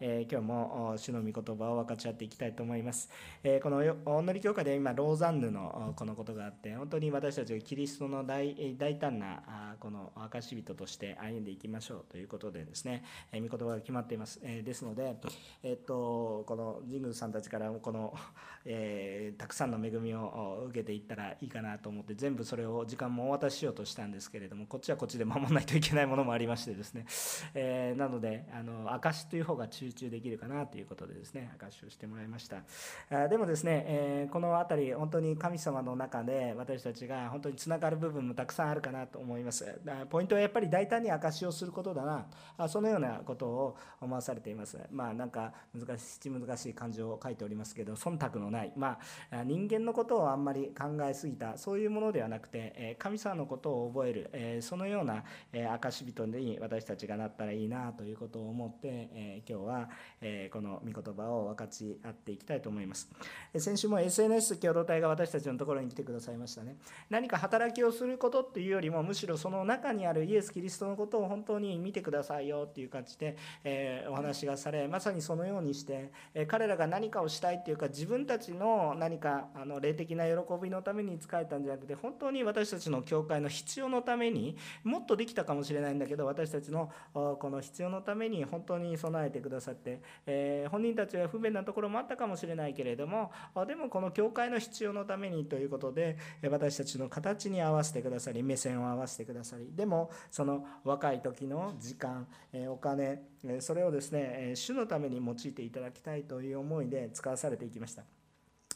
えー、今日も主の御言葉を分かち合っていきたいと思います。えー、このお祈り教会で今、ローザンヌのこのことがあって、本当に私たちがキリストの大胆なこの証人として歩んでいきましょうということでですね、えー、御言葉が決まっています。えですので、えっとこの神宮さんたちからこの、えたくさんの恵みを受けていったらいいかなと思って、全部それを時間もお渡ししようとしたんですけれども、こっちはこっちで守らないといけないものもありましてですね、えなので、あの証という方が中集中できるかなということでですね証しをしてもらいました。あでもですね、え、この辺り本当に神様の中で私たちが本当につながる部分もたくさんあるかなと思います。ポイントはやっぱり大胆に証しをすることだなあそのようなことを思わされています。まあなんか難しい難しい感情を書いておりますけど忖度のない。まあ人間のことをあんまり考えすぎたそういうものではなくて神様のことを覚えるそのような証人に私たちがなったらいいなということを思って今日はえこの御言葉を分かち合っていきたいと思います。先週も SNS 共同体が私たちのところに来てくださいましたね。何か働きをすることっていうよりも、むしろその中にあるイエス・キリストのことを本当に見てくださいよっていう感じで、えお話がされ、まさにそのようにして、え彼らが何かをしたいっていうか、自分たちの何かあの霊的な喜びのために使えたんじゃなくて、本当に私たちの教会の必要のためにもっとできたかもしれないんだけど、私たちのこの必要のために本当に備えてくださって、えー、本人たちは不便なところもあったかもしれないけれどもでもこの教会の必要のためにということで私たちの形に合わせてくださり目線を合わせてくださりでもその若い時の時間えお金それをですね主のために用いていただきたいという思いで使わされていきました。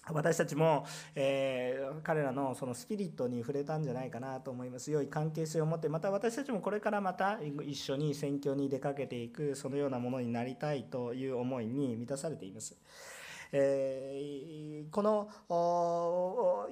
私たちも、えー、彼らのそのスピリットに触れたんじゃないかなと思います良い関係性を持ってまた私たちもこれからまた一緒に選挙に出かけていくそのようなものになりたいという思いに満たされています。えー、この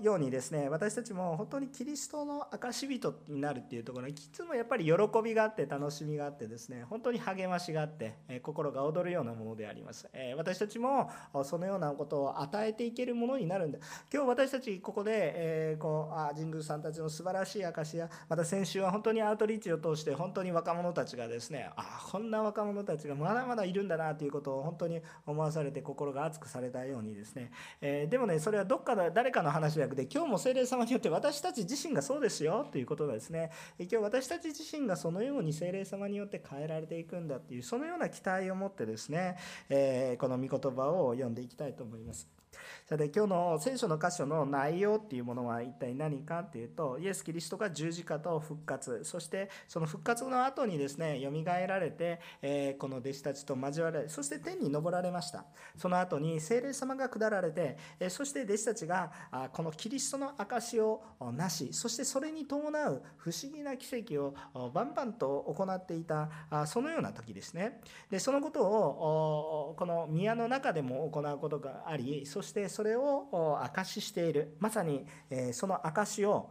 ようにですね私たちも本当にキリストの証人になるっていうところにいつもやっぱり喜びがあって楽しみがあってですね本当に励ましがあって、え心が躍るようなものであります、え私たちもそのようなことを与えていけるものになるんだ。今日私たちここで、えー、こうあ神宮さんたちの素晴らしい証やまた先週は本当にアウトリーチを通して本当に若者たちがですねあこんな若者たちがまだまだいるんだなということを本当に思わされて心が熱くされたようにですね、えー、でもねそれはどっかの誰かの話じゃなくて今日も精霊様によって私たち自身がそうですよということがですね今日私たち自身がそのように精霊様によって変えられていくんだっていうそのような期待を持ってですね、えー、この御言葉を読んでいきたいと思います。さて今日の聖書の箇所の内容っていうものは一体何かっていうとイエス・キリストが十字架と復活。そしてその復活の後にですねよみがえられて、えー、この弟子たちと交われそして天に昇られました。その後に聖霊様が下られて、えそして弟子たちがあこのキリストの証をなしそしてそれに伴う不思議な奇跡をバンバンと行っていたあそのような時ですね。でそのことをこの宮の中でも行うことがありそしてそれを証ししている。まさにその証を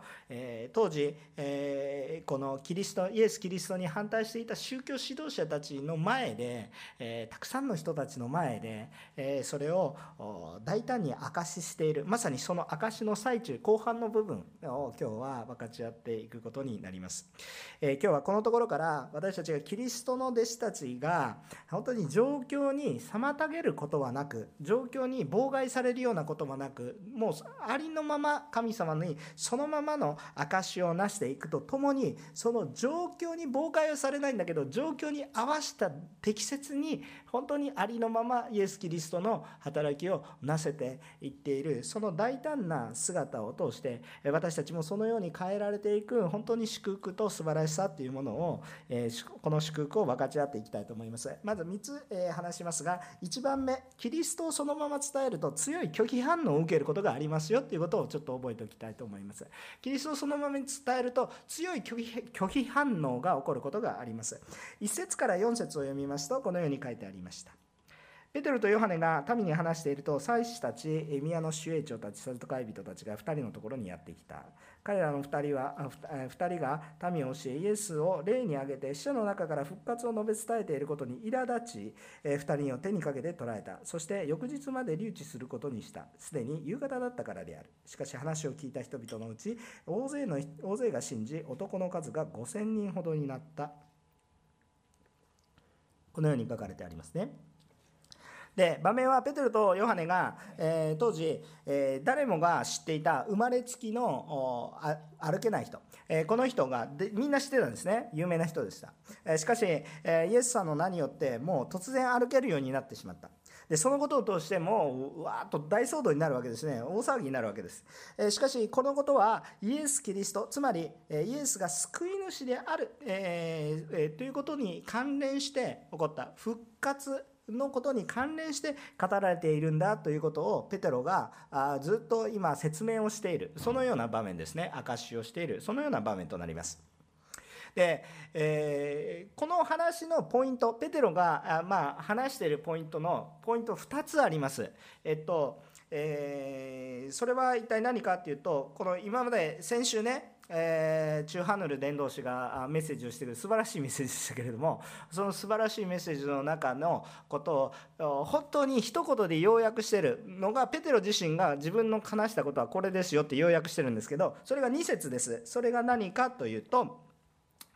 当時このキリストイエス・キリストに反対していた宗教指導者たちの前でたくさんの人たちの前でそれを大胆に証ししている。まさにその証の最中後半の部分を今日は分かち合っていくことになります、今日はこのところから私たちがキリストの弟子たちが本当に状況に妨げることはなく状況に妨害されるようなこともなくもうありのまま神様にそのままの証をなしていくとともにその状況に妨害をされないんだけど状況に合わせた適切に本当にありのままイエス・キリストの働きをなせていっている。その大胆な姿を通して私たちもそのように変えられていく本当に祝福と素晴らしさっていうものをこの祝福を分かち合っていきたいと思います。まず3つ話しますが1番目キリストをそのまま伝えると強い拒否反応を受けることがありますよっていうことをちょっと覚えておきたいと思います。キリストをそのままに伝えると強い拒否拒否反応が起こることがあります。1節から4節を読みますとこのように書いてありました。ペテロとヨハネが民に話していると祭司たち宮の守衛長たちサルトカイ人たちが2人のところにやってきた。彼らの2人は2人が民を教えイエスを霊に挙げて死者の中から復活を述べ伝えていることに苛立ち2人を手にかけて捕らえたそして翌日まで留置することにしたすでに夕方だったからであるしかし話を聞いた人々のうち大勢の大勢が信じ男の数が5000人ほどになったこのように書かれてありますねで場面はペテロとヨハネが、えー、当時、えー、誰もが知っていた生まれつきの歩けない人、えー、この人がでみんな知ってたんですね。有名な人でした、え、しかし、え、イエスさんの名によってもう突然歩けるようになってしまった。でそのことを通してもうわーっと大騒動になるわけですね。大騒ぎになるわけです、えしかしこのことはイエス・キリストつまりイエスが救い主である、えー、ということに関連して起こった復活のことに関連して語られているんだということをペテロがずっと今説明をしているそのような場面ですね証しをしているそのような場面となります。で、えー、この話のポイントペテロがあ、まあ、話しているポイントのポイント2つあります。えっとえー、それは一体何かっていうとこの今まで先週ねえー、チュハヌル伝道師がメッセージをしてくる素晴らしいメッセージでしたけれどもその素晴らしいメッセージの中のことを本当に一言で要約してるのがペテロ自身が自分の話したことはこれですよって要約してるんですけどそれが2節です。それが何かというと、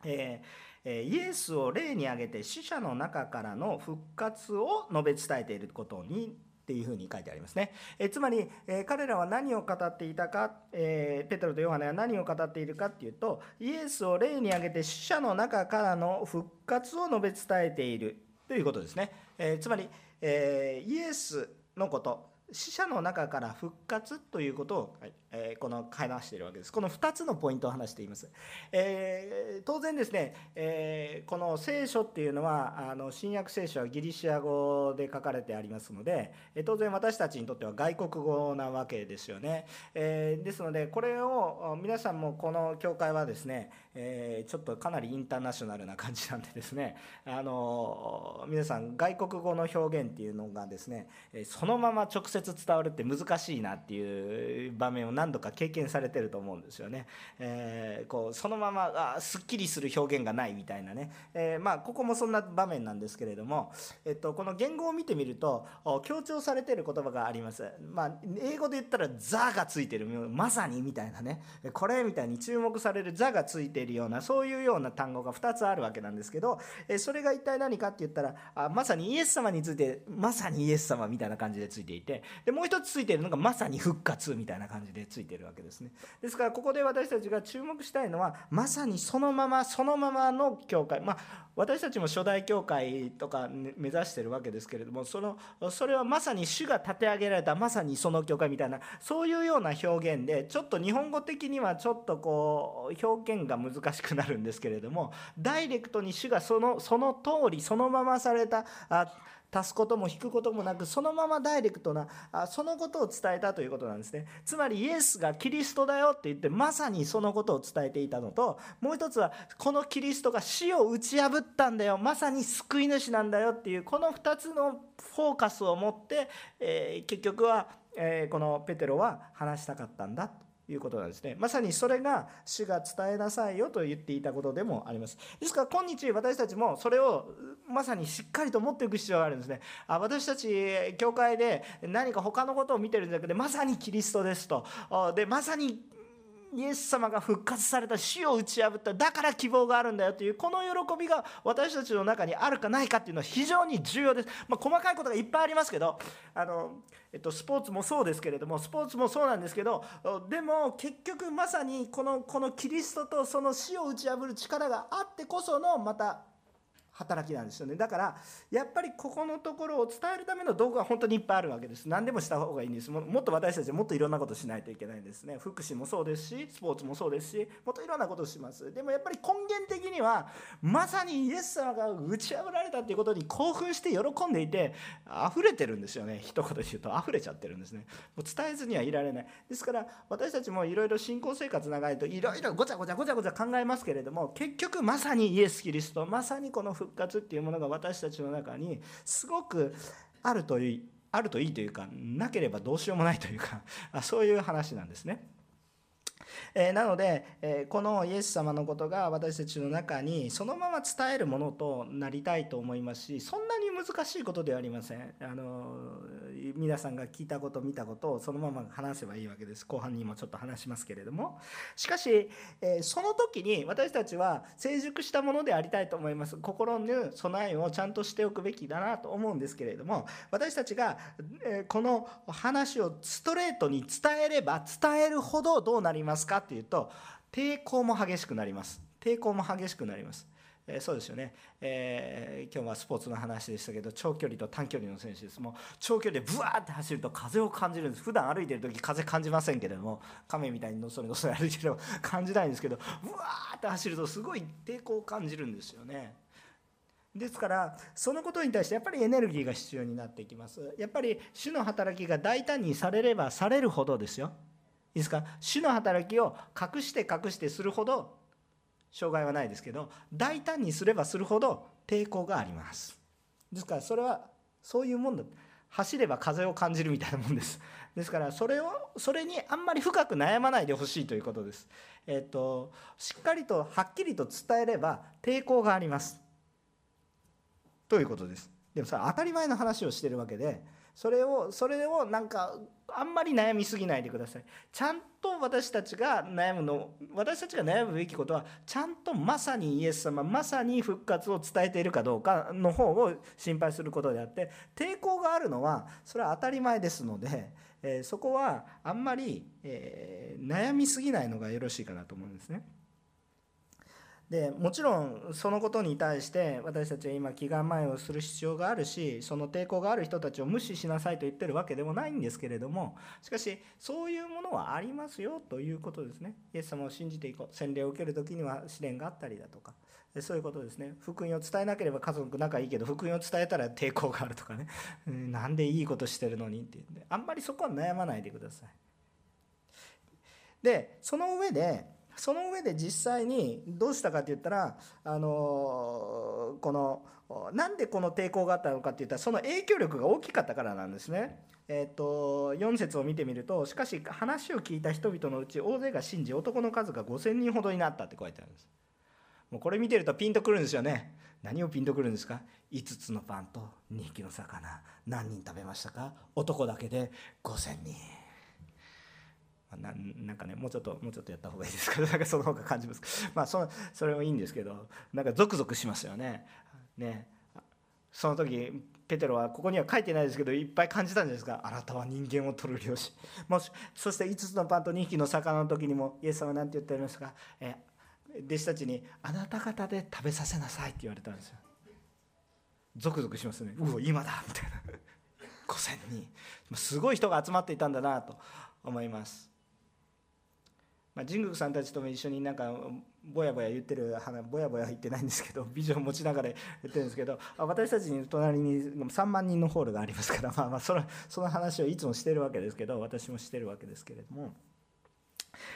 えー、イエスを例に挙げて死者の中からの復活を述べ伝えていることにっていうふうに書いてありますね。えつまり、え彼らは何を語っていたか、えペテロとヨハネは何を語っているかっていうとイエスを例に挙げて死者の中からの復活を述べ伝えているということですね。えつまり、えイエスのこと死者の中から復活ということを、はいえー、この話しているわけです。この2つのポイントを話しています。えー、当然ですね、えー、この聖書っていうのはあの新約聖書はギリシア語で書かれてありますので、え当然私たちにとっては外国語なわけですよね。えですのでこれを皆さんもこの教会はですね、えちょっとかなりインターナショナルな感じなんでですね、あの皆さん外国語の表現っていうのがですね、そのまま直接伝わるって難しいなっていう場面を何度か経験されてると思うんですよね。えー、こうそのままあすっきりする表現がないみたいなね、えー、まあここもそんな場面なんですけれども、えっと、この言語を見てみると強調されてる言葉があります。まあ、英語で言ったら「ザ」がついてるまさにみたいなねこれみたいに注目される「ザ」がついているようなそういうような単語が2つあるわけなんですけど、それが一体何かって言ったらあまさにイエス様についてまさにイエス様みたいな感じでついていてでもう一つついているのがまさに復活みたいな感じでついているわけですね。ですからここで私たちが注目したいのはまさにそのままそのままの教会。まあ私たちも初代教会とか目指してるわけですけれどもそのそれはまさに主が立て上げられたまさにその教会みたいなそういうような表現でちょっと日本語的にはちょっとこう表現が難しくなるんですけれどもダイレクトに主がそのその通りそのままされたあ足すことも引くこともなくそのままダイレクトなあそのことを伝えたということなんですね。つまりイエスがキリストだよって言ってまさにそのことを伝えていたのともう一つはこのキリストが死を打ち破ったんだよ。まさに救い主なんだよっていうこの2つのフォーカスを持って、えー、結局は、えー、このペテロは話したかったんだ。ということなんですね。まさにそれが主が伝えなさいよと言っていたことでもあります。ですから今日私たちもそれをまさにしっかりと持っていく必要があるんですね。あ私たち教会で何か他のことを見てるんじゃなくてまさにキリストですと。でまさにイエス様が復活された死を打ち破った。だから希望があるんだよというこの喜びが私たちの中にあるかないかっていうのは非常に重要です、まあ、細かいことがいっぱいありますけどあの、えっと、スポーツもそうですけれどもスポーツもそうなんですけどでも結局まさにこのこのキリストとその死を打ち破る力があってこそのまた働きなんですよね。だからやっぱりここのところを伝えるための道具は本当にいっぱいあるわけです。何でもした方がいいんです。もっと私たちもっといろんなことしないといけないんですね。福祉もそうですしスポーツもそうですしもっといろんなことをします。でもやっぱり根源的にはまさにイエス様が打ち破られたっていうことに興奮して喜んでいて溢れてるんですよね。一言で言うと。溢れちゃってるんですね。もう伝えずにはいられない。ですから私たちもいろいろ信仰生活長いといろいろごちゃごちゃごちゃごちゃ考えますけれども結局まさにイエス・キリストまさにこの復復活っていうものが私たちの中にすごくあるといいあるといいというかなければどうしようもないというかそういう話なんですね。えなので、えこのイエス様のことが私たちの中にそのまま伝えるものとなりたいと思いますしそんなに難しいことではありません。あの皆さんが聞いたこと見たことをそのまま話せばいいわけです。後半にもちょっと話しますけれども。しかし、えその時に私たちは成熟したものでありたいと思います。心の備えをちゃんとしておくべきだなと思うんですけれども私たちが、えこの話をストレートに伝えれば伝えるほどどうなりますますかっていうと抵抗も激しくなります。抵抗も激しくなります。えーそうですよね、えー今日はスポーツの話でしたけど長距離と短距離の選手です。もう長距離でブワーって走ると風を感じるんです。普段歩いてる時風感じませんけれども亀みたいにのそれのそれ歩いてれば 感じないんですけどブワーって走るとすごい抵抗を感じるんですよね。ですからそのことに対してやっぱりエネルギーが必要になってきます。やっぱり主の働きが大胆にされればされるほどですよ。いいですか？主の働きを隠して隠してするほど障害はないですけど大胆にすればするほど抵抗があります。ですからそれはそういうもんだ。走れば風を感じるみたいなもんです。ですからそれをそれにあんまり深く悩まないでほしいということです。えっ、としっかりとはっきりと伝えれば抵抗があります。ということです。でもそれは当たり前の話をしてるわけでそれをそれをなんかあんまり悩みすぎないでくださいちゃんと私たちが悩むの私たちが悩むべきことはちゃんとまさにイエス様まさに復活を伝えているかどうかの方を心配することであって抵抗があるのはそれは当たり前ですので、えーそこはあんまり、えー悩みすぎないのがよろしいかなと思うんですね。でもちろんそのことに対して私たちは今祈願前をする必要があるしその抵抗がある人たちを無視しなさいと言ってるわけでもないんですけれどもしかしそういうものはありますよということですね。イエス様を信じていこう。洗礼を受ける時には試練があったりだとか。そういうことですね。福音を伝えなければ家族仲いいけど福音を伝えたら抵抗があるとかね。うんなんでいいことしてるのにってってあんまりそこは悩まないでください。でその上でその上で実際にどうしたかって言ったらあのこのなんでこの抵抗があったのかって言ったらその影響力が大きかったからなんですね。えっと4節を見てみるとしかし話を聞いた人々のうち大勢が信じ男の数が5,000人ほどになったって書いてあるんです。もうこれ見てるとピンとくるんですよね。何をピンとくるんですか ?5 つのパンと2匹の魚何人食べましたか？男だけで5,000人。ななんかねもうちょっともうちょっとやった方がいいですけど なんかその方が感じます。まあそそれもいいんですけどなんかゾクゾクしますよね。ね。その時ペテロはここには書いてないですけどいっぱい感じたんじゃないですか。あなたは人間を取る漁師。もしそして5つのパンと2匹の魚の時にもイエス様は何て言っておりますか、え弟子たちに「あなた方で食べさせなさい」って言われたんですよ。ゾクゾクしますね。うわ今だ！みたいな。5000人すごい人が集まっていたんだなと思います。まあ、神宮さんたちとも一緒になんかぼやぼや言ってる話ぼやぼや言ってないんですけど ビジョン持ちながら言ってるんですけど私たちに隣に3万人のホールがありますからまあまあそのその話をいつもしてるわけですけど私もしてるわけですけれども。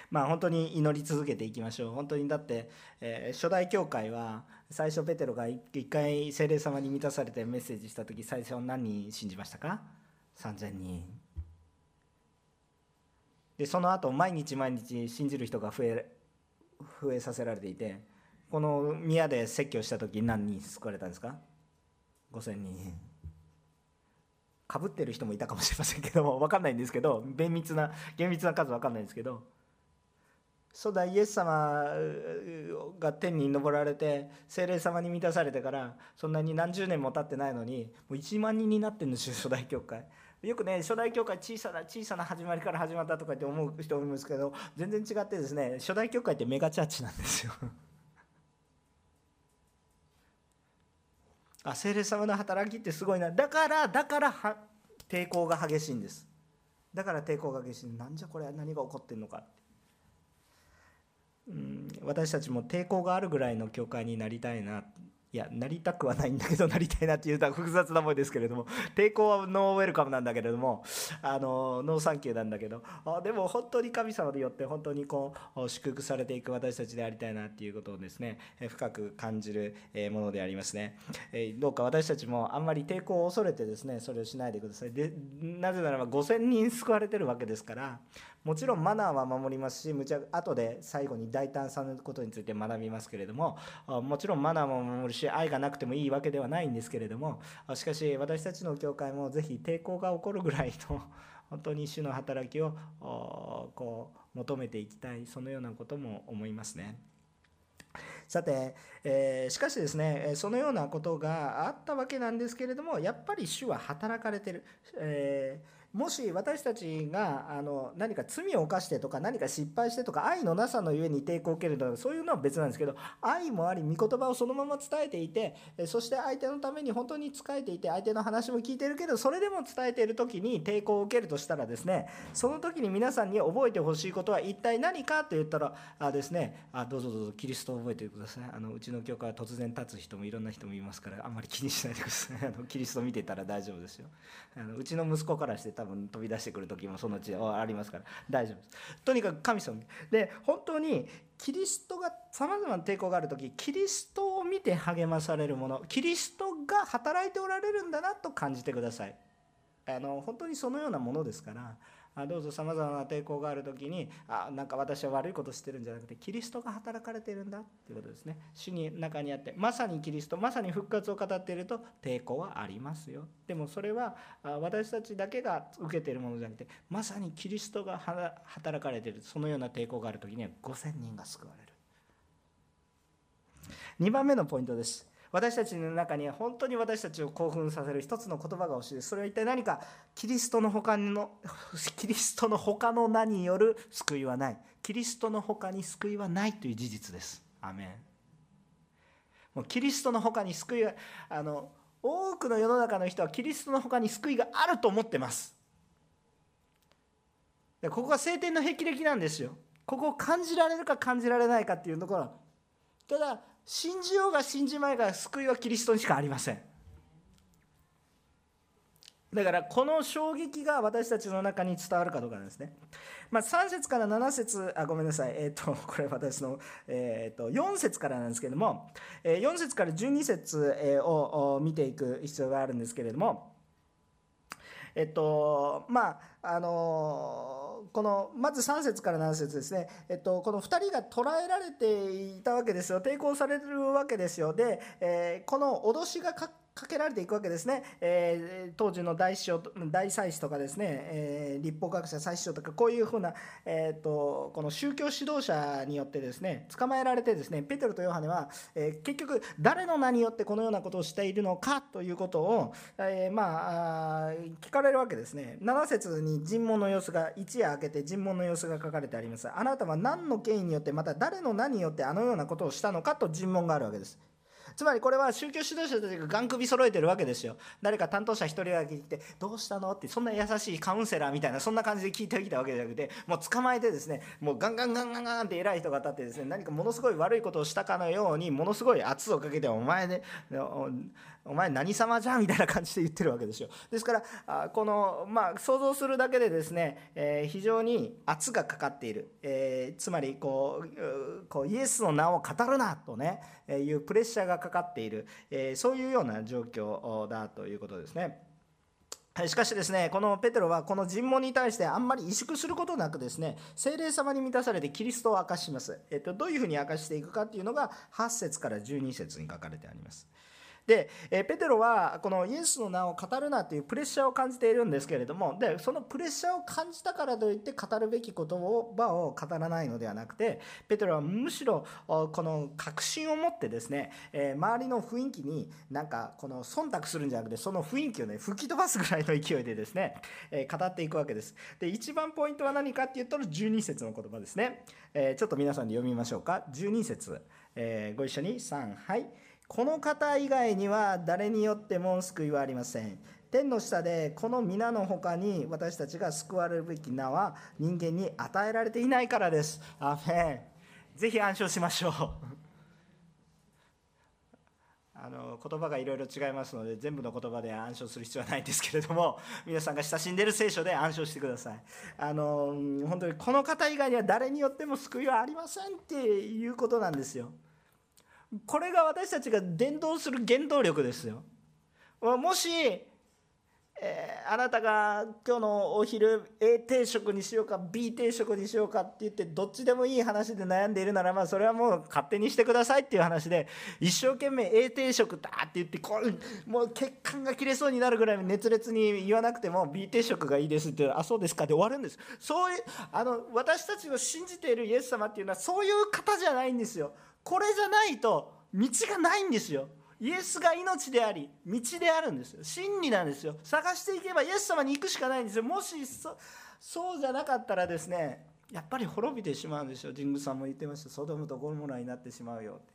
まあ本当に祈り続けていきましょう。本当にだって、えー初代教会は最初ペテロが一回聖霊様に満たされてメッセージした時最初何人信じましたか？3000人。でその後毎日毎日信じる人が増え増えさせられていてこの宮で説教した時何人救われたんですか？5000人。かぶってる人もいたかもしれませんけども分かんないんですけど厳密な厳密な数分かんないんですけど。初代イエス様が天に昇られて精霊様に満たされてからそんなに何十年も経ってないのにもう1万人になってんですよ初代教会。よくね初代教会小さな小さな始まりから始まったとかって思う人もいますけど全然違ってですね初代教会ってメガチャーチなんですよ。あ精霊様の働きってすごいな。だからだからは抵抗が激しいんです。だから抵抗が激しい。なんじゃこれ何が起こってんのか。ってうん私たちも抵抗があるぐらいの教会になりたいないやなりたくはないんだけど なりたいなっていうと複雑な思いですけれども抵抗は no welcome なんだけれどもあの no thank you なんだけどあでも本当に神様によって本当にこう祝福されていく私たちでありたいなっていうことをですねえ深く感じるえものでありますね。えどうか私たちもあんまり抵抗を恐れてですねそれをしないでください。でなぜならば5000人救われてるわけですからもちろんマナーは守りますしむちゃ後で最後に大胆さのことについて学びますけれどももちろんマナーも守るし愛がなくてもいいわけではないんですけれどもしかし私たちの教会もぜひ抵抗が起こるぐらいの 本当に主の働きをこう求めていきたいそのようなことも思いますね。さて、えー、しかしですねそのようなことがあったわけなんですけれどもやっぱり主は働かれてる、えーもし私たちがあの何か罪を犯してとか何か失敗してとか愛のなさのゆえに抵抗を受けるとかそういうのは別なんですけど愛もあり御言葉をそのまま伝えていてそして相手のために本当に仕えていて相手の話も聞いてるけどそれでも伝えている時に抵抗を受けるとしたらですねその時に皆さんに覚えてほしいことは一体何かと言ったらあですねあどうぞどうぞキリストを覚えてください。あのうちの教会は突然立つ人もいろんな人もいますからあんまり気にしないでください。あのキリスト見てたら大丈夫ですよ。あのうちの息子からして多分飛び出してくる時もそのうちありますから。大丈夫です。とにかく神様。で本当にキリストがさまざまな抵抗がある時キリストを見て励まされるものキリストが働いておられるんだなと感じてください。あの本当にそのようなものですからどうぞさまざまな抵抗がある時にあなんか私は悪いことしてるんじゃなくてキリストが働かれてるんだっていうことですね。主に中にあってまさにキリストまさに復活を語っていると抵抗はありますよ。でもそれは私たちだけが受けているものじゃなくてまさにキリストが働かれているそのような抵抗がある時には5000人が救われる。2番目のポイントです。私たちの中には本当に私たちを興奮させる一つの言葉が欲しいです。それは一体何か？キリストの他の キリストの他の名による救いはない。キリストの他に救いはないという事実です。アメン。もうキリストの他に救いはあの多くの世の中の人はキリストの他に救いがあると思ってます。ここが晴天の霹靂なんですよ。ここを感じられるか感じられないかっていうところ。ただ信じようが信じまいが救いはキリストにしかありませんだからこの衝撃が私たちの中に伝わるかどうかなんですね。まあ、3節から7節あごめんなさい、えーと、これ私の、えーと、4節からなんですけれども、え4節から12節を見ていく必要があるんですけれども、えっとまああのこのまず3節から7節ですね、えっと、この2人が捕らえられていたわけですよ。抵抗されるわけですよ。で、えー、この脅しがかかけられていくわけですね、えー、当時の大師匠大祭司とかですね、えー、立法学者祭司長とかこういうふうな、えーと、この宗教指導者によってですね捕まえられてですねペテロとヨハネは、えー、結局誰の名によってこのようなことをしているのかということを、えー、まあ聞かれるわけですね。7節に尋問の様子が一夜明けて尋問の様子が書かれてあります。あなたは何の権威によってまた誰の名によってあのようなことをしたのかと尋問があるわけです。つまりこれは宗教指導者たちがガン首揃えてるわけですよ誰か担当者一人だけ来て「どうしたの?」ってそんな優しいカウンセラーみたいなそんな感じで聞いてきたわけじゃなくてもう捕まえてですねもうガンガンガンガンガンって偉い人が立ってですね何かものすごい悪いことをしたかのようにものすごい圧をかけて「お前ねお前何様じゃみたいな感じで言ってるわけですよですからこのまあ想像するだけでですね、非常に圧がかかっている、つまりこうこうイエスの名を語るなとねいうプレッシャーがかかっている、そういうような状況だということですね。しかしですね、このペテロはこの尋問に対してあんまり萎縮することなくですね、精霊様に満たされてキリストを明かします。えっと、どういうふうに明かしていくかっていうのが8節から12節に書かれてあります。で、えペテロはこのイエスの名を語るなというプレッシャーを感じているんですけれどもでそのプレッシャーを感じたからといって語るべき言葉を語らないのではなくてペテロはむしろこの確信を持ってですね、え周りの雰囲気になんかこの忖度するんじゃなくてその雰囲気をね吹き飛ばすぐらいの勢いでですね、え語っていくわけです。で一番ポイントは何かっていうと12節の言葉ですね、えちょっと皆さんで読みましょうか。12節、えご一緒に。3はい。この方以外には誰によっても救いはありません。天の下でこの皆の他に私たちが救われるべき名は人間に与えられていないからです。アメン。ぜひ暗唱しましょう。あの言葉がいろいろ違いますので全部の言葉で暗唱する必要はないんですけれども 皆さんが親しんでいる聖書で暗唱してください。あの本当にこの方以外には誰によっても救いはありませんっていうことなんですよ。これが私たちが伝道する原動力ですよ。もし、えあなたが今日のお昼 A 定食にしようか B 定食にしようかって言ってどっちでもいい話で悩んでいるならまあそれはもう勝手にしてくださいっていう話で一生懸命 A 定食だって言ってこうもう血管が切れそうになるぐらい熱烈に言わなくても B 定食がいいですってあそうですかで終わるんです。そういうあの私たちの信じているイエス様っていうのはそういう方じゃないんですよ。これじゃないと道がないんですよ。イエスが命であり道であるんですよ。真理なんですよ。探していけばイエス様に行くしかないんですよ。もしそうじゃなかったらですねやっぱり滅びてしまうんですよ。神宮さんも言ってました。ソドムとゴルモラになってしまうよって。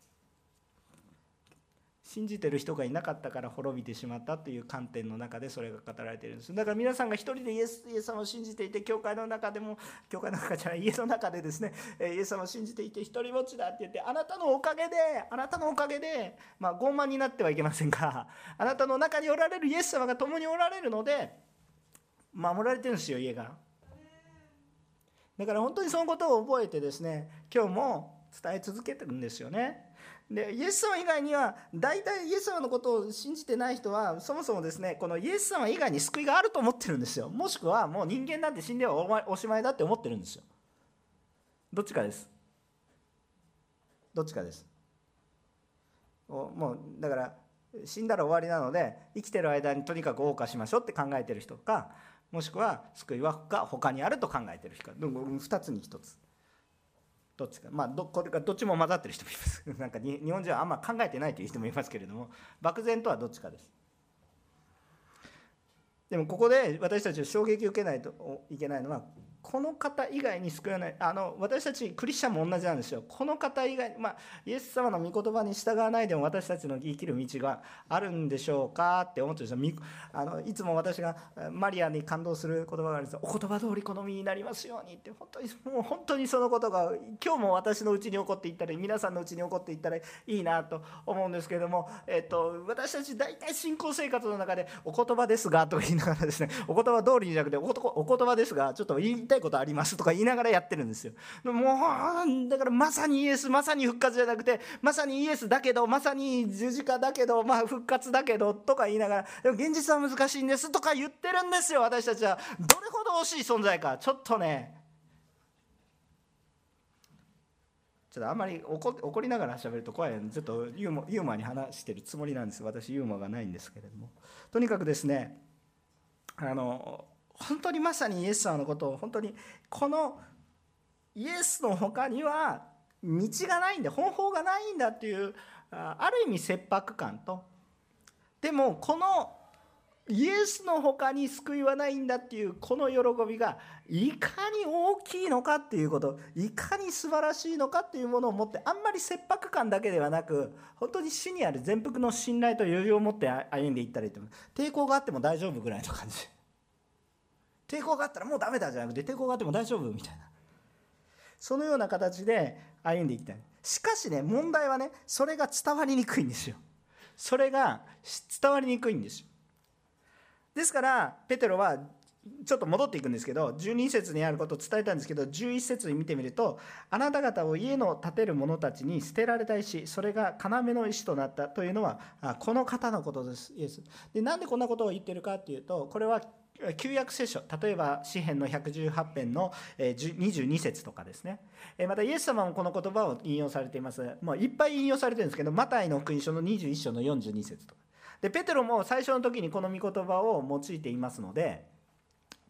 信じてる人がいなかったから滅びてしまったという観点の中でそれが語られているんです。だから皆さんが一人でイエスイエス様を信じていて教会の中でも教会の中じゃない家の中でですね イエス様を信じていて一人ぼっちだって言ってあなたのおかげであなたのおかげでまあ傲慢になってはいけませんが あなたの中におられるイエス様が共におられるので守られてるんですよ家が。だから本当にそのことを覚えてですね今日も伝え続けてるんですよね。でイエス様以外には大体イエス様のことを信じてない人はそもそもですねこのイエス様以外に救いがあると思ってるんですよ。もしくはもう人間なんて死んではおしまいだって思ってるんですよ。どっちかです。どっちかです。もうだから死んだら終わりなので生きてる間にとにかく謳歌しましょうって考えてる人かもしくは救いは他にあると考えてる人か。2つに1つ。どっちか。まあどこれかどっちも混ざってる人もいます。なんか日本人はあんま考えてないという人もいますけれども。漠然とはどっちかです。でもここで私たちは衝撃を受けないといけないのはこの方以外に救わない。あの私たちクリスチャンも同じなんですよ。この方以外、まあ、イエス様の御言葉に従わないでも私たちの生きる道があるんでしょうかって思ってるんですよ。あのいつも私がマリアに感動する言葉があるんですよ。お言葉通り好みになりますようにって。本当にもう本当にそのことが今日も私のうちに起こっていったら皆さんのうちに起こっていったらいいなと思うんですけれども、えっと、私たち大体信仰生活の中でお言葉ですがと言いながらですねお言葉通りじゃなくてお言葉ですがちょっと言いたいことありますとか言いながらやってるんですよ。もうだからまさにイエスまさに復活じゃなくてまさにイエスだけどまさに十字架だけどまあ復活だけどとか言いながらでも現実は難しいんですとか言ってるんですよ私たちは。どれほど惜しい存在か。ちょっとね。ちょっとあんまり怒怒りながら喋ると怖いちょっとユーモユーモアに話してるつもりなんです。私ユーモアがないんですけれども。とにかくですねあの本当にまさにイエス様のことを本当にこのイエスの他には道がないんだ方法がないんだっていうある意味切迫感と。でもこのイエスの他に救いはないんだっていうこの喜びがいかに大きいのかっていうこといかに素晴らしいのかっていうものを持ってあんまり切迫感だけではなく本当に死にある全幅の信頼と余裕を持って歩んでいったらいいと思う。抵抗があっても大丈夫ぐらいの感じ。抵抗があったらもうダメだじゃなくて抵抗があっても大丈夫みたいな。そのような形で歩んでいきたい。しかしね問題はねそれが伝わりにくいんですよ。それが伝わりにくいんですよ。ですからペテロはちょっと戻っていくんですけど12節にあることを伝えたんですけど11節に見てみるとあなた方を家の建てる者たちに捨てられた石それが要の石となったというのはこの方のことです。イエス。でなんでこんなことを言ってるかっていうとこれは旧約聖書例えば詩篇の118編の22節とかですね。またイエス様もこの言葉を引用されています。もういっぱい引用されてるんですけどマタイの福音書の21章の42節とか。でペテロも最初の時にこの御言葉を用いていますので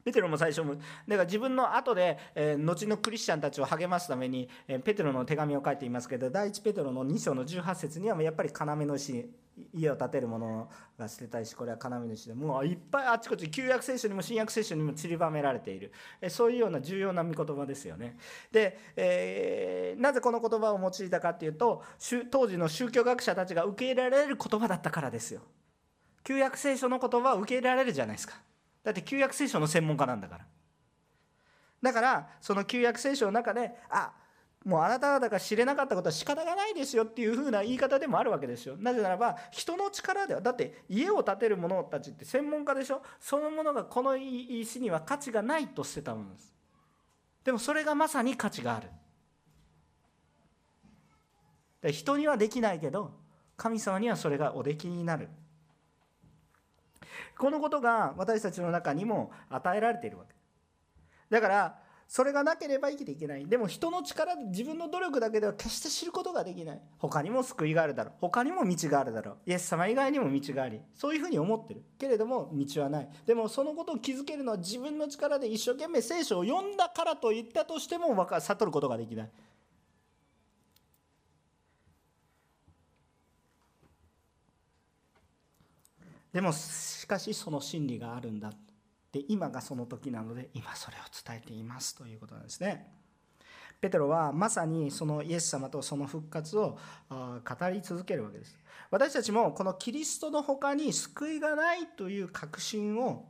ペテロも最初もだから自分の後で、え、後のクリスチャンたちを励ますために、え、ペテロの手紙を書いていますけど第一ペテロの2章の18節にはやっぱり要の石家を建てる者が捨てたいしこれは要の石でもういっぱいあちこち旧約聖書にも新約聖書にも散りばめられている、そういうような重要な御言葉ですよね。で、えー、なぜこの言葉を用いたかっていうと当時の宗教学者たちが受け入れられる言葉だったからですよ。旧約聖書の言葉を受け入れられるじゃないですか。だって旧約聖書の専門家なんだから。だからその旧約聖書の中であもうあなた方が知れなかったことは仕方がないですよっていうふうな言い方でもあるわけですよ。なぜならば人の力ではだって家を建てる者たちって専門家でしょ？そのものがこの石には価値がないと捨てたものです。でもそれがまさに価値がある。で人にはできないけど神様にはそれがおできになる。このことが私たちの中にも与えられているわけ。だからそれがなければ生きていけない。でも人の力で自分の努力だけでは決して知ることができない。他にも救いがあるだろう。他にも道があるだろう。イエス様以外にも道があり。そういうふうに思ってる。けれども道はない。でもそのことを気づけるのは自分の力で一生懸命聖書を読んだからと言ったとしても悟ることができない。でもしかしその真理があるんだ。で今がその時なので今それを伝えていますということなんですね。ペテロはまさにそのイエス様とその復活を語り続けるわけです。私たちもこのキリストの他に救いがないという確信を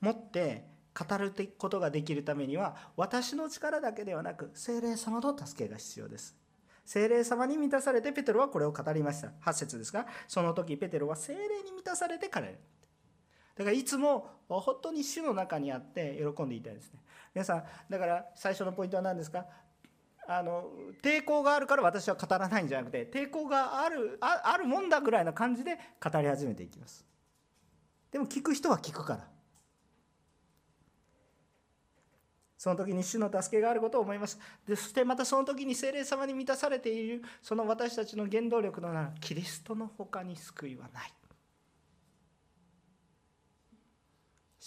持って語ることができるためには私の力だけではなく精霊様の助けが必要です。精霊様に満たされてペテロはこれを語りました。8節ですが、その時ペテロは精霊に満たされて彼だからいつも本当に主の中にあって喜んでいたいですね。皆さんだから最初のポイントは何ですか？あの抵抗があるから私は語らないんじゃなくて抵抗があるああるもんだぐらいな感じで語り始めていきます。でも聞く人は聞くから。その時に主の助けがあることを思います。でそしてまたその時に精霊様に満たされているその私たちの原動力のならキリストの他に救いはない。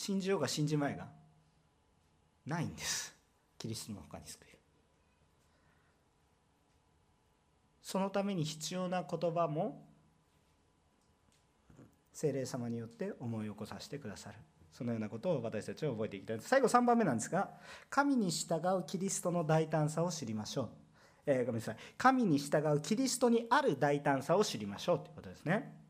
信じようが信じまいがないんです。キリストの他に救いそのために必要な言葉も精霊様によって思い起こさせてくださる。そのようなことを私たちは覚えていきたい。最後3番目なんですが神に従うキリストの大胆さを知りましょう、えー、ごめんなさい。神に従うキリストにある大胆さを知りましょうということですね。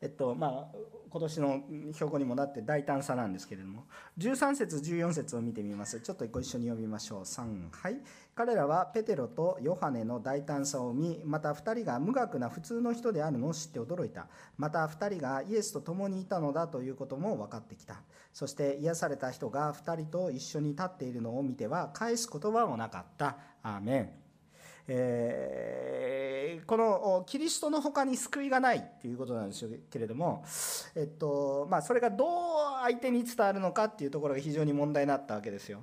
えっとまあ今年の標語にもなって大胆さなんですけれども13節14節を見てみます。ちょっとご一緒に読みましょう。3はい。彼らはペテロとヨハネの大胆さを見また2人が無学な普通の人であるのを知って驚いた。また2人がイエスと共にいたのだということも分かってきた。そして癒された人が2人と一緒に立っているのを見ては返す言葉もなかった。アーメン。えー、このキリストの他に救いがないということなんですけれども、えっとまあ、それがどう相手に伝わるのかっていうところが非常に問題になったわけですよ。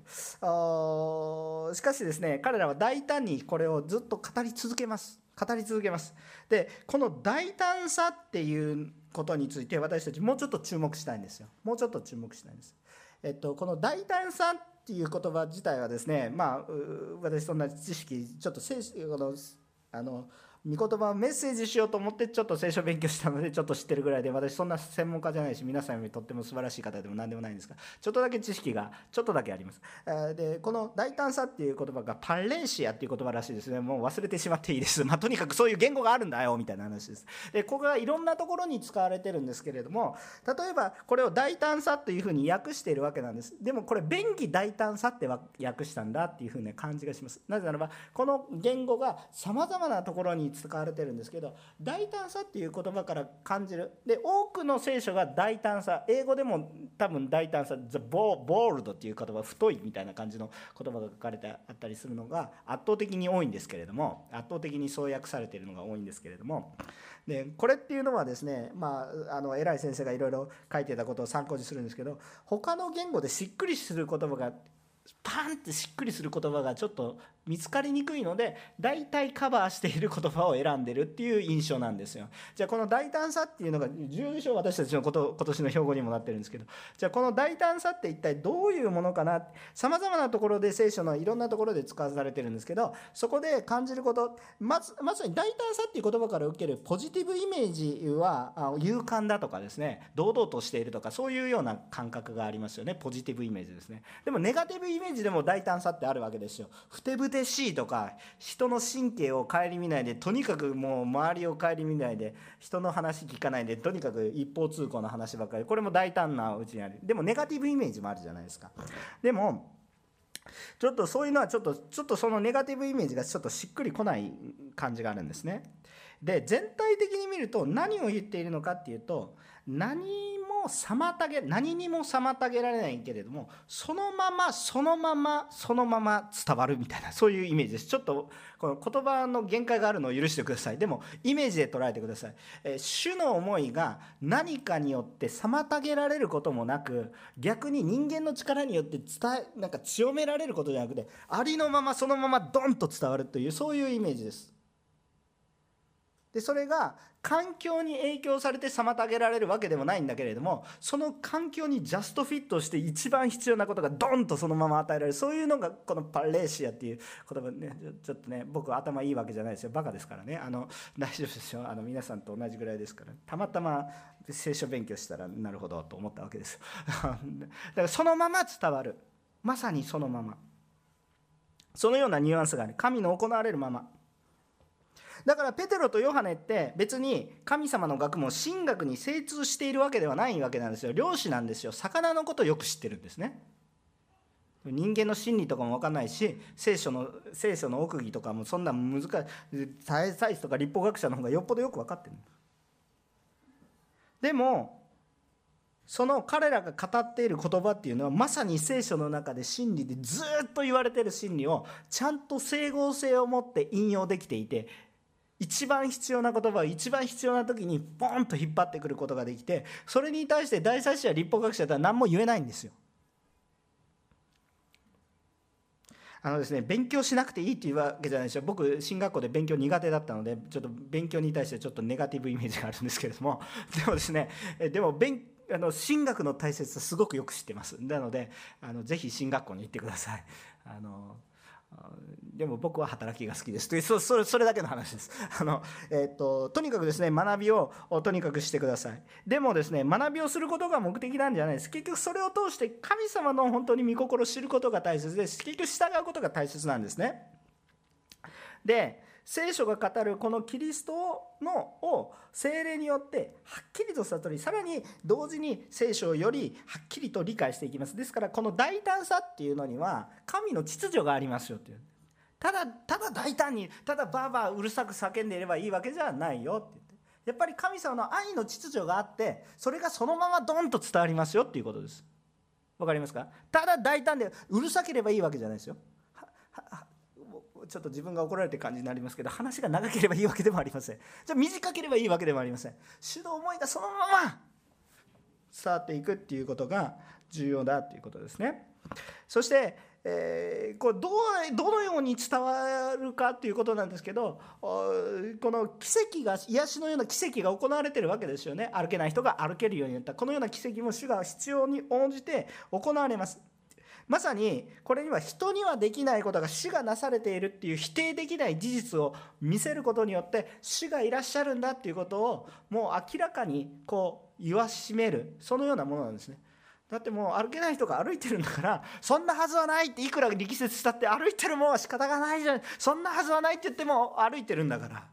しかしですね彼らは大胆にこれをずっと語り続けます。語り続けます。でこの大胆さっていうことについて私たちもうちょっと注目したいんですよ。もうちょっと注目したいんです。えっと、この大胆さっっていう言葉自体はですねまあ私そんな知識ちょっと聖書のあの御言葉メッセージしようと思ってちょっと聖書勉強したのでちょっと知ってるぐらいで私そんな専門家じゃないし皆さんよりとっても素晴らしい方でも何でもないんですがちょっとだけ知識がちょっとだけありますでこの大胆さっていう言葉がパンレンシアっていう言葉らしいですね。もう忘れてしまっていいです、まあ、とにかくそういう言語があるんだよみたいな話です。でここがいろんなところに使われてるんですけれども例えばこれを大胆さというふうに訳しているわけなんです。でもこれ便宜大胆さって訳したんだっていうふうな感じがします。なぜならばこの言語がさまざまなところに使われてるんですけど大胆さっていう言葉から感じる。で多くの聖書が大胆さ。英語でも多分大胆さ The bold っていう言葉太いみたいな感じの言葉が書かれてあったりするのが圧倒的に多いんですけれども圧倒的にそう訳されているのが多いんですけれども。でこれっていうのはですねまああの偉い先生がいろいろ書いてたことを参考にするんですけど他の言語でしっくりする言葉がパンってしっくりする言葉がちょっと見つかりにくいので大体カバーしている言葉を選んでるっていう印象なんですよ。じゃあこの大胆さっていうのが重症私たちのこと今年の標語にもなってるんですけどじゃあこの大胆さって一体どういうものかな？さまざまなところで聖書のいろんなところで使わされてるんですけどそこで感じることまずまさに大胆さっていう言葉から受けるポジティブイメージは勇敢だとかですね堂々としているとかそういうような感覚がありますよね。ポジティブイメージですね。でもネガティブイメージでも大胆さってあるわけですよ。ふてぶてしいとか人の神経を顧みないでとにかくもう周りを顧みないで人の話聞かないでとにかく一方通行の話ばかりこれも大胆なうちにある。でもネガティブイメージもあるじゃないですか。でもちょっとそういうのはちょっとちょっとそのネガティブイメージがちょっとしっくりこない感じがあるんですね。で全体的に見ると何を言っているのかっていうと何妨げ何にも妨げられないけれどもそのままそのままそのまま伝わるみたいなそういうイメージです。ちょっとこの言葉の限界があるのを許してください。でもイメージで捉えてください、え主の思いが何かによって妨げられることもなく逆に人間の力によって伝えなんか強められることじゃなくてありのままそのままドンと伝わるというそういうイメージです。でそれが環境に影響されて妨げられるわけでもないんだけれどもその環境にジャストフィットして一番必要なことがドンとそのまま与えられる。そういうのがこのパレーシアっていう言葉ね。ちょっとね僕頭いいわけじゃないですよ。バカですからね。あの 大丈夫ですよ。あの皆さんと同じぐらいですから。たまたま聖書勉強したらなるほどと思ったわけです だからそのまま伝わる。まさにそのまま。そのようなニュアンスがある。神の行われるまま。だからペテロとヨハネって別に神様の学問神学に精通しているわけではないわけなんですよ。漁師なんですよ。魚のことよく知ってるんですね。人間の心理とかも分かんないし聖書の聖書の奥義とかもそんな難しいサイズとか立法学者の方がよっぽどよく分かってる。でもその彼らが語っている言葉っていうのはまさに聖書の中で真理でずっと言われてる真理をちゃんと整合性を持って引用できていて一番必要な言葉を一番必要な時にポンと引っ張ってくることができてそれに対して大祭司や立法学者とは何も言えないんですよ。あのですね、勉強しなくていいっていうわけじゃないですよ。僕進学校で勉強苦手だったのでちょっと勉強に対してちょっとネガティブイメージがあるんですけれども。でもですねでも勉あの進学の大切さすごくよく知ってます。なのであのぜひ進学校に行ってください。あのでも僕は働きが好きです。というそそれそれだけの話です。あの、えーと、とにかくですね学びをとにかくしてください。でもですね学びをすることが目的なんじゃないです。結局それを通して神様の本当に御心を知ることが大切です。結局従うことが大切なんですね。で聖書が語るこのキリストのを精霊によってはっきりと悟りさらに同時に聖書をよりはっきりと理解していきます。ですからこの大胆さっていうのには神の秩序がありますよっていう。ただただ大胆にただバーバーうるさく叫んでいればいいわけじゃないよって言って。やっぱり神様の愛の秩序があってそれがそのままドンと伝わりますよっていうことです。わかりますか？ただ大胆でうるさければいいわけじゃないですよ。ちょっと自分が怒られてる感じになりますけど話が長ければいいわけでもありません。じゃ短ければいいわけでもありません。主の思いがそのまま伝わっていくっていうことが重要だっていうことですね。そしてえー、これどうどのように伝わるかっていうことなんですけどこの奇跡が癒しのような奇跡が行われてるわけですよね。歩けない人が歩けるようになった。このような奇跡も主が必要に応じて行われます。まさにこれには人にはできないことが死がなされているっていう否定できない事実を見せることによって死がいらっしゃるんだっていうことをもう明らかにこう言わしめる。そのようなものなんですね。だってもう歩けない人が歩いてるんだからそんなはずはないっていくら力説したって歩いてるもんは仕方がないじゃんそんなはずはないって言っても歩いてるんだから。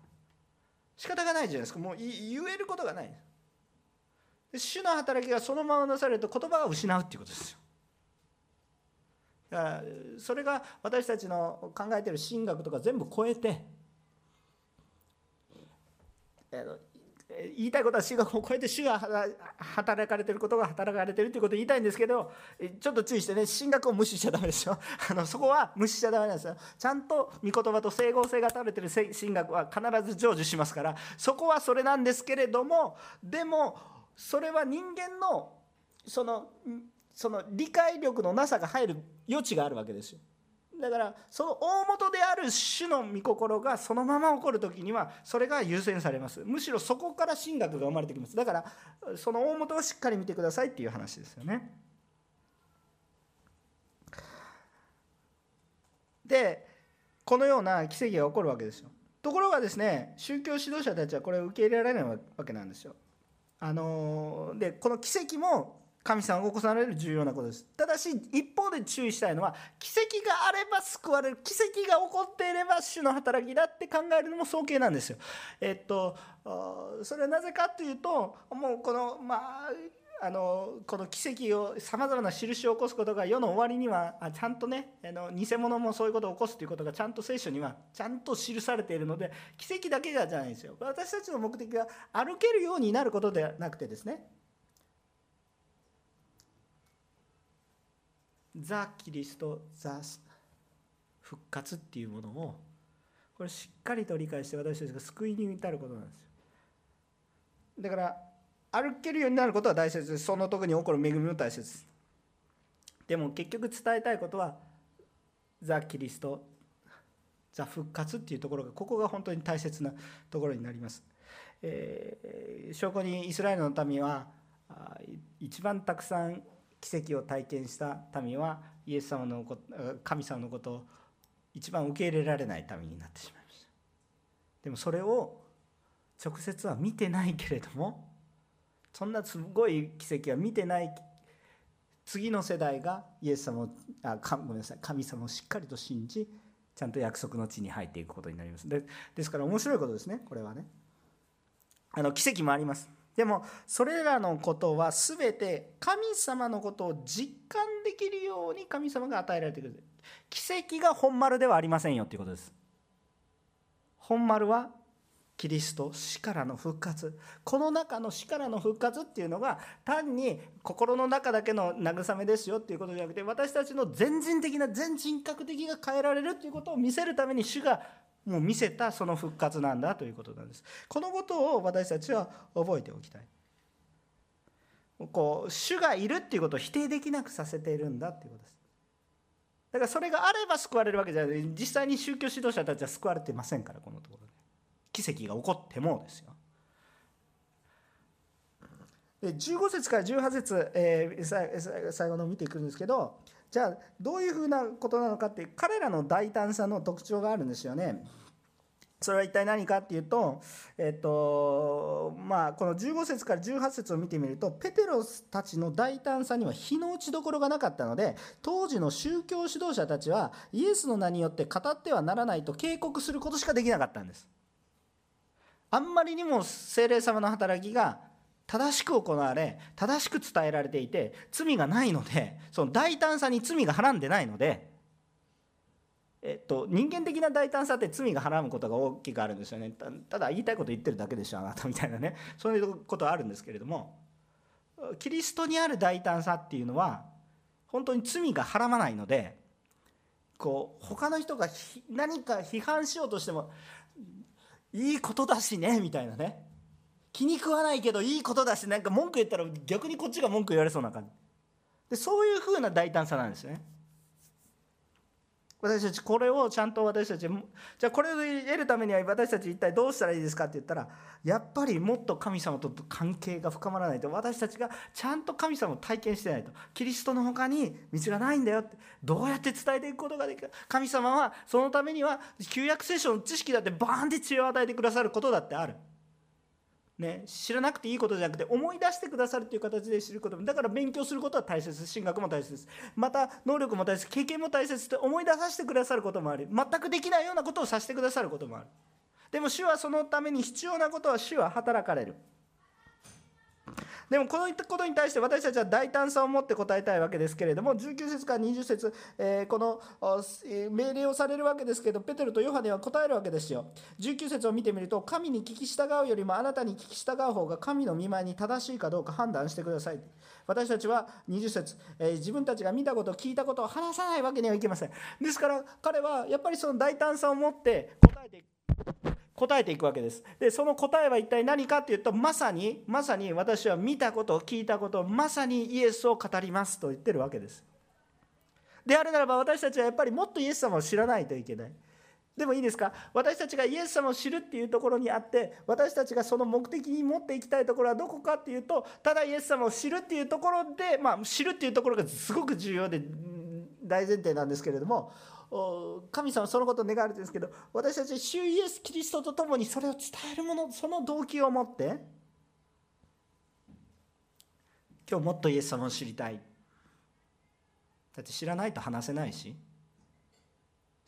仕方がないじゃないですか。もう言えることがない。主の働きがそのままなされると言葉を失うっていうことですよ。それが私たちの考えてる神学とか全部超えて言いたいことは神学を超えて主が働かれてることが働かれてるということを言いたいんですけどちょっと注意してね神学を無視しちゃダメですよ。あのそこは無視しちゃダメなんですよ。ちゃんと御言葉と整合性が取れてる神学は必ず成就しますからそこはそれなんですけれどもでもそれは人間のそのその理解力のなさが入る余地があるわけですよ。だからその大元である主の御心がそのまま起こる時にはそれが優先されます。むしろそこから神学が生まれてきます。だからその大元をしっかり見てくださいっていう話ですよね。でこのような奇跡が起こるわけですよ。ところがですね宗教指導者たちはこれを受け入れられないわけなんですよ。あのでこの奇跡も神様が起こされる重要なことです。ただし一方で注意したいのは奇跡があれば救われる奇跡が起こっていれば主の働きだって考えるのも早計なんですよ。えっとそれはなぜかというともうこのまああのこの奇跡をさまざまな印を起こすことが世の終わりにはちゃんとねあの偽物もそういうことを起こすということがちゃんと聖書にはちゃんと記されているので奇跡だけじゃないんですよ。私たちの目的は歩けるようになることではなくてですね。ザ・キリストザ・復活っていうものをこれしっかりと理解して私たちが救いに至ることなんですよ。だから歩けるようになることは大切です。その時に起こる恵みも大切です。でも結局伝えたいことはザ・キリストザ・復活っていうところがここが本当に大切なところになります、えー、証拠にイスラエルの民は一番たくさん奇跡を体験した民はイエス様の神様のことを一番受け入れられない民になってしまいましたでもそれを直接は見てないけれどもそんなすごい奇跡は見てない次の世代がイエス様をあかごめんなさい神様をしっかりと信じちゃんと約束の地に入っていくことになりますでですから面白いことですねこれはねあの奇跡もあります。でもそれらのことは全て神様のことを実感できるように神様が与えられてくる。奇跡が本丸ではありませんよということです。本丸はキリスト死からの復活。この中の死からの復活っていうのが単に心の中だけの慰めですよっていうことじゃなくて私たちの全人的な全人格的が変えられるっていうことを見せるために主がもう見せたその復活なんだということなんですこのことを私たちは覚えておきたいこう主がいるっていうことを否定できなくさせているんだっていうことですだからそれがあれば救われるわけじゃない実際に宗教指導者たちは救われてませんからこのところで奇跡が起こってもですよで15節から18節、えー、最後の見ていくんですけどじゃあどういうふうなことなのかって彼らの大胆さの特徴があるんですよね。それは一体何かっていうと、えっとまあ、この15節から18節を見てみるとペテロスたちの大胆さには日の打ちどころがなかったので当時の宗教指導者たちはイエスの名によって語ってはならないと警告することしかできなかったんです。あんまりにも精霊様の働きが正しく行われ正しく伝えられていて罪がないのでその大胆さに罪がはらんでないので、えっと、人間的な大胆さって罪がはらむことが大きくあるんですよね。ただ言いたいこと言ってるだけでしょあなたみたいなね。そういうことはあるんですけれどもキリストにある大胆さっていうのは本当に罪がはらまないのでこう他の人が何か批判しようとしてもいいことだしねみたいなね。気に食わないけどいいことだしなんか文句言ったら逆にこっちが文句言われそうな感じ。でそういうふうな大胆さなんですね。私たちこれをちゃんと私たちじゃあこれを得るためには私たち一体どうしたらいいですかって言ったらやっぱりもっと神様と関係が深まらないと。私たちがちゃんと神様を体験してないと。キリストの他に道がないんだよって。どうやって伝えていくことができる？神様はそのためには旧約聖書の知識だってバーンって知恵を与えてくださることだってある。ね、知らなくていいことじゃなくて思い出してくださるという形で知ることだから勉強することは大切です。進学も大切です。また能力も大切経験も大切って思い出させてくださることもあり全くできないようなことをさせてくださることもある。でも主はそのために必要なことは主は働かれる。でもこのことに対して私たちは大胆さを持って答えたいわけですけれども19節から20節、えー、この命令をされるわけですけどペテロとヨハネは答えるわけですよ。19節を見てみると神に聞き従うよりもあなたに聞き従う方が神の見舞いに正しいかどうか判断してください。私たちは20節、えー、自分たちが見たこと聞いたことを話さないわけにはいけませんですから彼はやっぱりその大胆さを持って答えていく答えていくわけです。でその答えは一体何かっていうとまさにまさに私は見たこと聞いたことまさにイエスを語りますと言ってるわけです。であるならば私たちはやっぱりもっとイエス様を知らないといけない。でもいいですか？私たちがイエス様を知るっていうところにあって私たちがその目的に持っていきたいところはどこかっていうとただイエス様を知るっていうところでまあ知るっていうところがすごく重要で大前提なんですけれども神様そのことを願われてるんですけど私たち主イエス・キリストと共にそれを伝えるものその動機を持って今日もっとイエス様を知りたい。だって知らないと話せないし。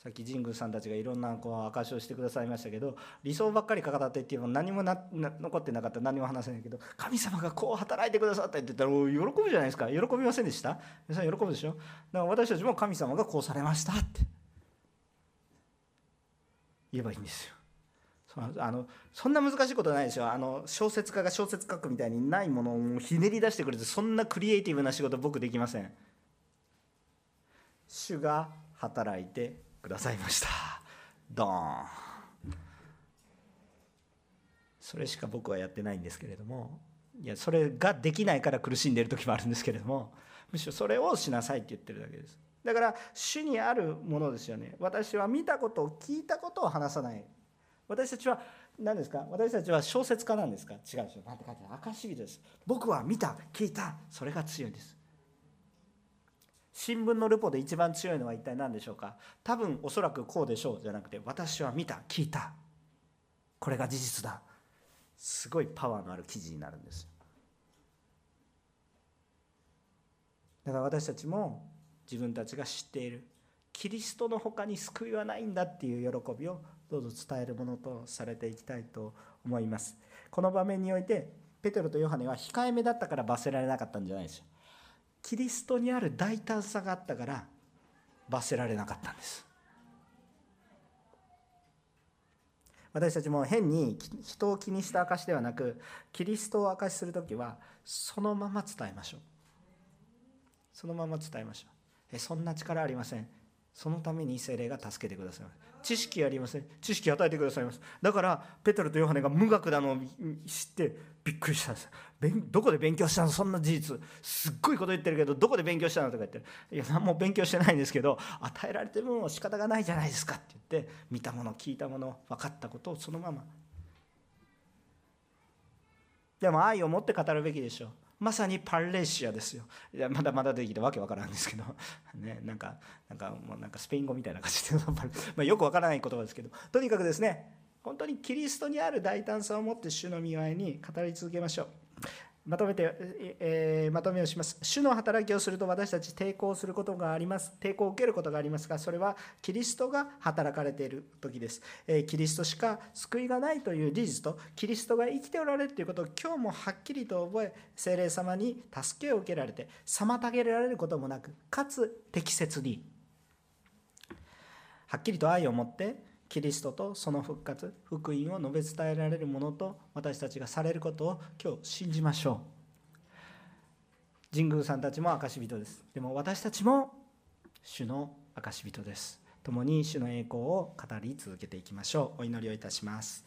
さっき神宮さんたちがいろんなこう証しをしてくださいましたけど理想ばっかり語ってっていうの何もな残ってなかった。何も話せないけど神様がこう働いてくださったって言ったら喜ぶじゃないですか。喜びませんでした？皆さん喜ぶでしょ？だから私たちも神様がこうされましたって。言えばいいんですよ。あのそんな難しいことないですよ。あの小説家が小説書くみたいにないものをひねり出してくれてそんなクリエイティブな仕事僕できません。主が働いてくださいました。ドーン。それしか僕はやってないんですけれどもいやそれができないから苦しんでいる時もあるんですけれどもむしろそれをしなさいって言ってるだけです。だから主にあるものですよね。私は見たことを聞いたことを話さない。私たちは何ですか？私たちは小説家なんですか？違うでしょ何て書いてある。証人です。僕は見た聞いた。それが強いです。新聞のルポで一番強いのは一体何でしょうか？多分おそらくこうでしょうじゃなくて私は見た聞いた。これが事実だすごいパワーのある記事になるんですだから私たちも自分たちが知っている。キリストの他に救いはないんだっていう喜びをどうぞ伝えるものとされていきたいと思います。この場面においてペテロとヨハネは控えめだったから罰せられなかったんじゃないですよ。キリストにある大胆さがあったから罰せられなかったんです。私たちも変に人を気にした証ではなくキリストを証しする時はそのまま伝えましょう。そのまま伝えましょう。えそんな力ありません。そのために精霊が助けてくださいます。知識ありません。知識与えてくださいます。だからペテロとヨハネが無学なのを知ってびっくりしたんです。どこで勉強したの？そんな事実。すっごいこと言ってるけどどこで勉強したの？とか言ってるいや何も勉強してないんですけど与えられてるもの仕方がないじゃないですかって言って見たもの聞いたもの分かったことをそのまま。でも愛を持って語るべきでしょう。まさにパレシアですよ。いやまだまだできてわけわからんですけど、ね、なんかなんかもうなんかスペイン語みたいな感じで。まあよくわからない言葉ですけど。とにかくですね本当にキリストにある大胆さを持って主の見舞いに語り続けましょう。まとめて、えー、まとめをします。主の働きをすると私たち抵抗することがあります。抵抗を受けることがありますが、それはキリストが働かれている時です。えー、キリストしか救いがないという事実と、キリストが生きておられるということを今日もはっきりと覚え、精霊様に助けを受けられて、妨げられることもなく、かつ適切に、はっきりと愛を持って、キリストとその復活福音を述べ伝えられるものと私たちがされることを今日信じましょう。神宮さんたちも証人です。でも私たちも主の証人です。共に主の栄光を語り続けていきましょう。お祈りをいたします。